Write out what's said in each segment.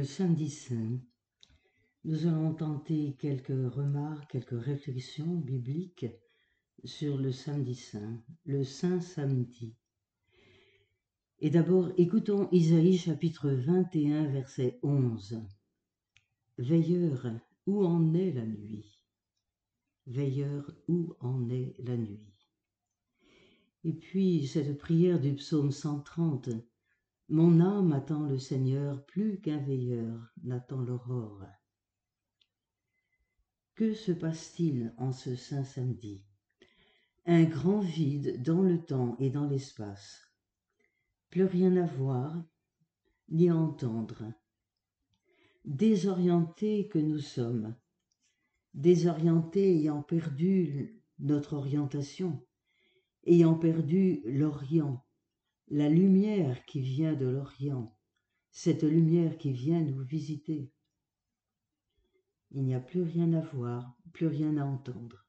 Le samedi saint, nous allons tenter quelques remarques, quelques réflexions bibliques sur le samedi saint, le saint samedi. Et d'abord, écoutons Isaïe chapitre 21, verset 11. Veilleur, où en est la nuit? Veilleur, où en est la nuit? Et puis cette prière du psaume 130. Mon âme attend le Seigneur plus qu'un veilleur n'attend l'aurore. Que se passe-t-il en ce saint samedi? Un grand vide dans le temps et dans l'espace. Plus rien à voir, ni à entendre. Désorientés que nous sommes, désorientés ayant perdu notre orientation, ayant perdu l'Orient, la lumière qui vient de l'Orient, cette lumière qui vient nous visiter. Il n'y a plus rien à voir, plus rien à entendre.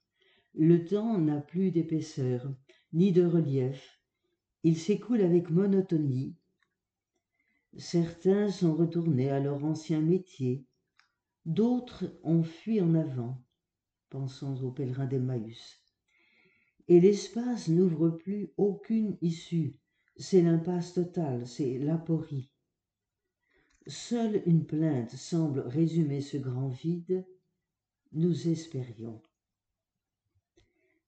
Le temps n'a plus d'épaisseur, ni de relief. Il s'écoule avec monotonie. Certains sont retournés à leur ancien métier, d'autres ont fui en avant. Pensons aux pèlerins d'Emmaüs. Et l'espace n'ouvre plus aucune issue, c'est l'impasse totale, c'est l'aporie. Seule une plainte semble résumer ce grand vide. Nous espérions.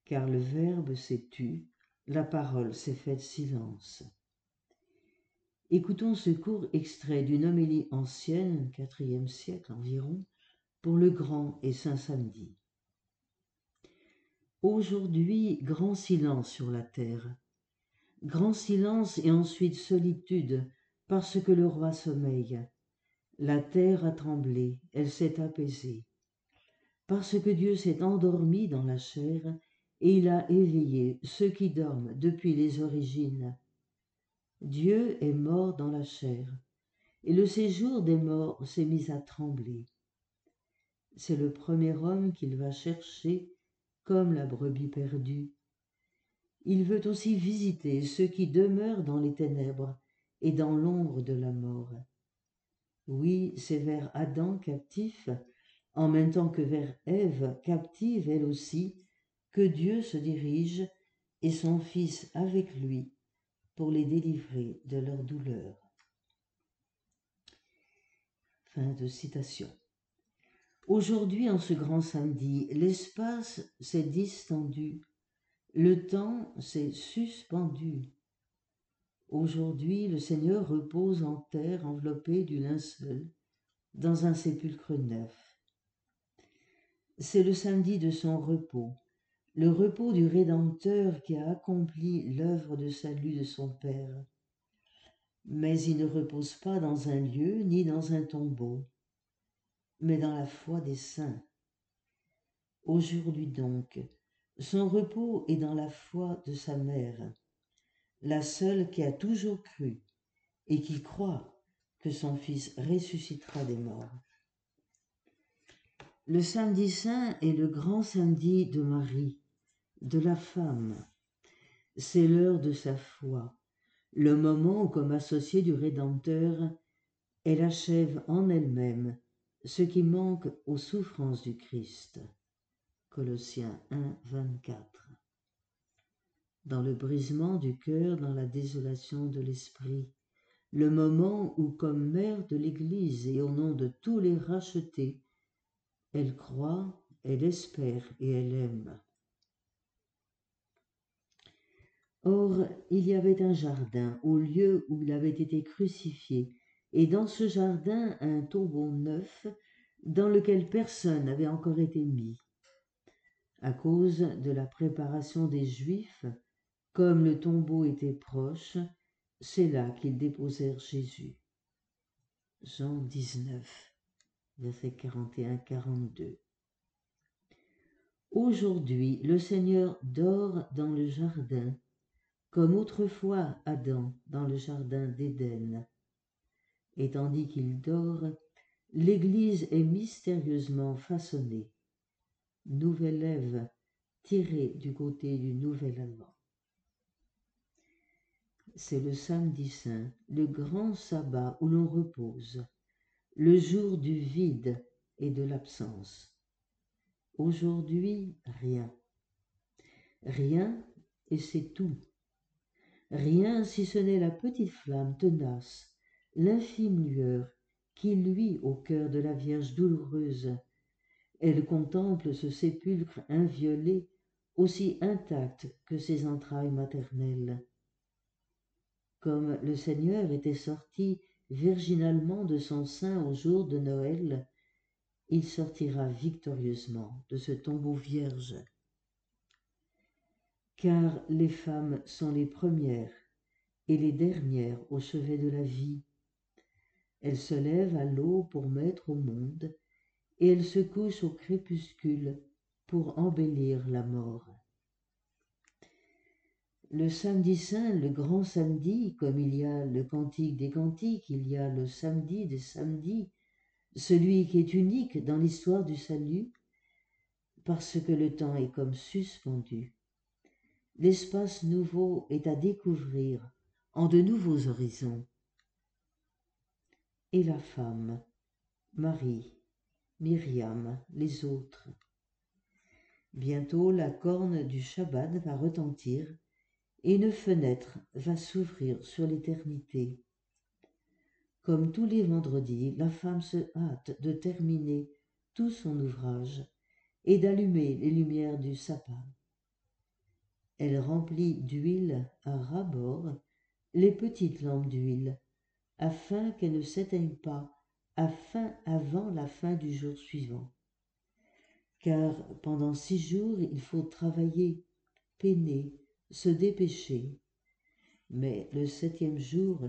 Car le Verbe s'est tu, la parole s'est faite silence. Écoutons ce court extrait d'une homélie ancienne, quatrième siècle environ, pour le grand et saint samedi. Aujourd'hui, grand silence sur la terre, Grand silence et ensuite solitude, parce que le roi sommeille. La terre a tremblé, elle s'est apaisée. Parce que Dieu s'est endormi dans la chair, et il a éveillé ceux qui dorment depuis les origines. Dieu est mort dans la chair, et le séjour des morts s'est mis à trembler. C'est le premier homme qu'il va chercher comme la brebis perdue il veut aussi visiter ceux qui demeurent dans les ténèbres et dans l'ombre de la mort. Oui, c'est vers Adam captif, en même temps que vers Ève captive elle aussi, que Dieu se dirige et son Fils avec lui pour les délivrer de leur douleur. Fin de citation. Aujourd'hui, en ce grand samedi, l'espace s'est distendu le temps s'est suspendu. Aujourd'hui, le Seigneur repose en terre enveloppé du linceul, dans un sépulcre neuf. C'est le samedi de son repos, le repos du Rédempteur qui a accompli l'œuvre de salut de son Père. Mais il ne repose pas dans un lieu ni dans un tombeau, mais dans la foi des saints. Aujourd'hui donc, son repos est dans la foi de sa mère, la seule qui a toujours cru et qui croit que son fils ressuscitera des morts. Le samedi saint est le grand samedi de Marie, de la femme. C'est l'heure de sa foi, le moment où, comme associée du Rédempteur, elle achève en elle-même ce qui manque aux souffrances du Christ. Colossiens 1, 24. Dans le brisement du cœur, dans la désolation de l'esprit, le moment où, comme mère de l'Église et au nom de tous les rachetés, elle croit, elle espère et elle aime. Or, il y avait un jardin au lieu où il avait été crucifié, et dans ce jardin un tombeau neuf dans lequel personne n'avait encore été mis à cause de la préparation des Juifs, comme le tombeau était proche, c'est là qu'ils déposèrent Jésus. Jean 19, verset 41-42. Aujourd'hui, le Seigneur dort dans le jardin, comme autrefois Adam dans le jardin d'Éden. Et tandis qu'il dort, l'Église est mystérieusement façonnée nouvelle Ève tirée du côté du nouvel Adam. C'est le samedi saint, le grand sabbat où l'on repose, le jour du vide et de l'absence. Aujourd'hui, rien. Rien, et c'est tout. Rien si ce n'est la petite flamme tenace, l'infime lueur qui luit au cœur de la Vierge douloureuse. Elle contemple ce sépulcre inviolé, aussi intact que ses entrailles maternelles. Comme le Seigneur était sorti virginalement de son sein au jour de Noël, il sortira victorieusement de ce tombeau vierge. Car les femmes sont les premières et les dernières au chevet de la vie. Elles se lèvent à l'aube pour mettre au monde, et elles se couchent au crépuscule pour embellir la mort. Le samedi saint, le grand samedi, comme il y a le cantique des cantiques, il y a le samedi des samedis, celui qui est unique dans l'histoire du salut, parce que le temps est comme suspendu. L'espace nouveau est à découvrir en de nouveaux horizons. Et la femme, Marie, Myriam, les autres. Bientôt la corne du Shabbat va retentir et une fenêtre va s'ouvrir sur l'éternité. Comme tous les vendredis, la femme se hâte de terminer tout son ouvrage et d'allumer les lumières du sapin. Elle remplit d'huile à ras-bord les petites lampes d'huile, afin qu'elles ne s'éteignent pas afin avant la fin du jour suivant. Car pendant six jours, il faut travailler, peiner, se dépêcher. Mais le septième jour,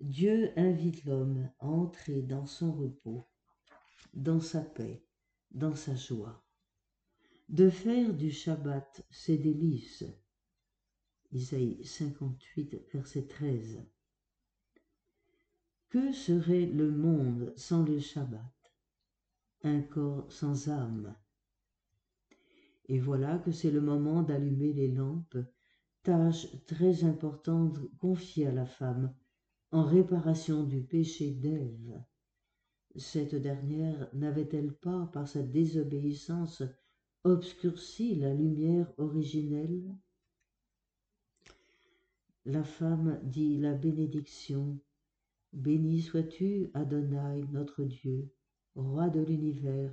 Dieu invite l'homme à entrer dans son repos, dans sa paix, dans sa joie, de faire du Shabbat ses délices. Isaïe 58, verset 13. Que serait le monde sans le Shabbat? Un corps sans âme. Et voilà que c'est le moment d'allumer les lampes tâche très importante confiée à la femme en réparation du péché d'Ève. Cette dernière n'avait-elle pas, par sa désobéissance, obscurci la lumière originelle? La femme dit la bénédiction. Béni sois-tu, Adonai, notre Dieu, roi de l'univers,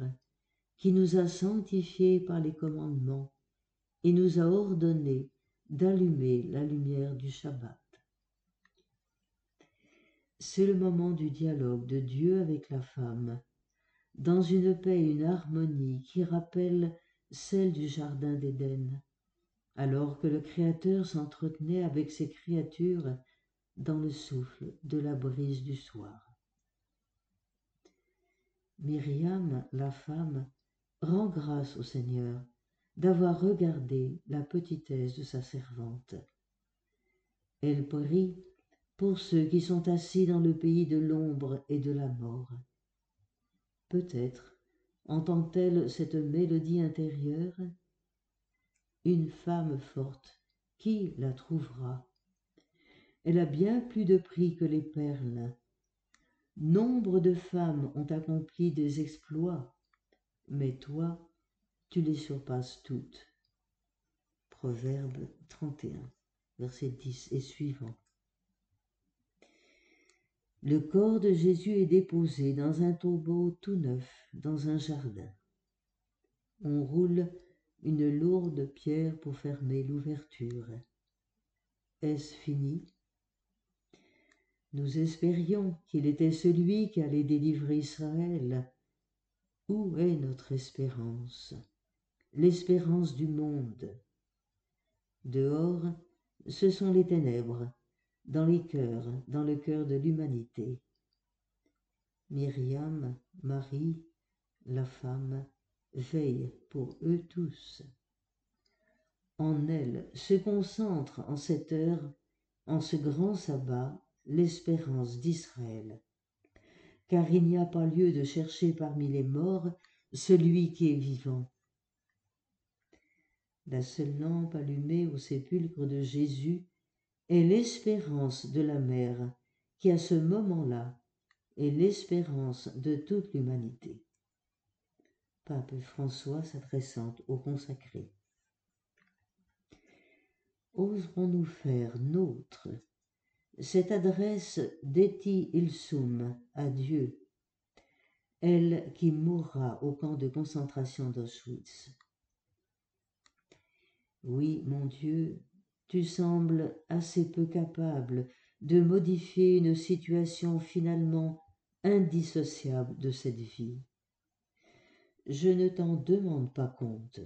qui nous a sanctifiés par les commandements et nous a ordonné d'allumer la lumière du Shabbat. C'est le moment du dialogue de Dieu avec la femme, dans une paix et une harmonie qui rappellent celle du Jardin d'Éden, alors que le Créateur s'entretenait avec ses créatures dans le souffle de la brise du soir. Myriam, la femme, rend grâce au Seigneur d'avoir regardé la petitesse de sa servante. Elle prie pour ceux qui sont assis dans le pays de l'ombre et de la mort. Peut-être entend-elle cette mélodie intérieure Une femme forte, qui la trouvera Elle a bien plus de prix que les perles. Nombre de femmes ont accompli des exploits, mais toi, tu les surpasses toutes. Proverbe 31, verset 10 et suivant. Le corps de Jésus est déposé dans un tombeau tout neuf, dans un jardin. On roule une lourde pierre pour fermer l'ouverture. Est-ce fini? Nous espérions qu'il était celui qui allait délivrer Israël. Où est notre espérance? L'espérance du monde. Dehors, ce sont les ténèbres, dans les cœurs, dans le cœur de l'humanité. Myriam, Marie, la femme, veille pour eux tous. En elle se concentre en cette heure, en ce grand sabbat, l'espérance d'Israël. Car il n'y a pas lieu de chercher parmi les morts celui qui est vivant. La seule lampe allumée au sépulcre de Jésus est l'espérance de la mère qui, à ce moment-là, et l'espérance de toute l'humanité. Pape François s'adressant au consacré. Oserons-nous faire nôtre cette adresse d'Eti Ilsum à Dieu, elle qui mourra au camp de concentration d'Auschwitz Oui, mon Dieu, tu sembles assez peu capable de modifier une situation finalement indissociable de cette vie. Je ne t'en demande pas compte.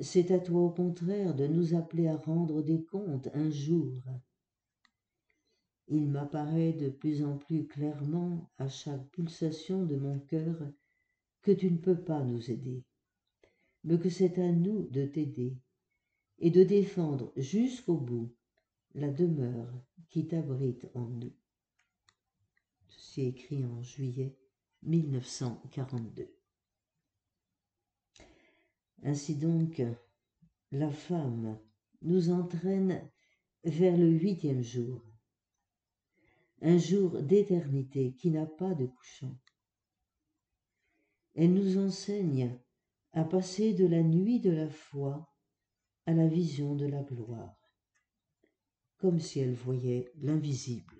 C'est à toi au contraire de nous appeler à rendre des comptes un jour. Il m'apparaît de plus en plus clairement à chaque pulsation de mon cœur que tu ne peux pas nous aider, mais que c'est à nous de t'aider et de défendre jusqu'au bout la demeure qui t'abrite en nous. Ceci écrit en juillet 1942. Ainsi donc, la femme nous entraîne vers le huitième jour, un jour d'éternité qui n'a pas de couchant. Elle nous enseigne à passer de la nuit de la foi à la vision de la gloire, comme si elle voyait l'invisible.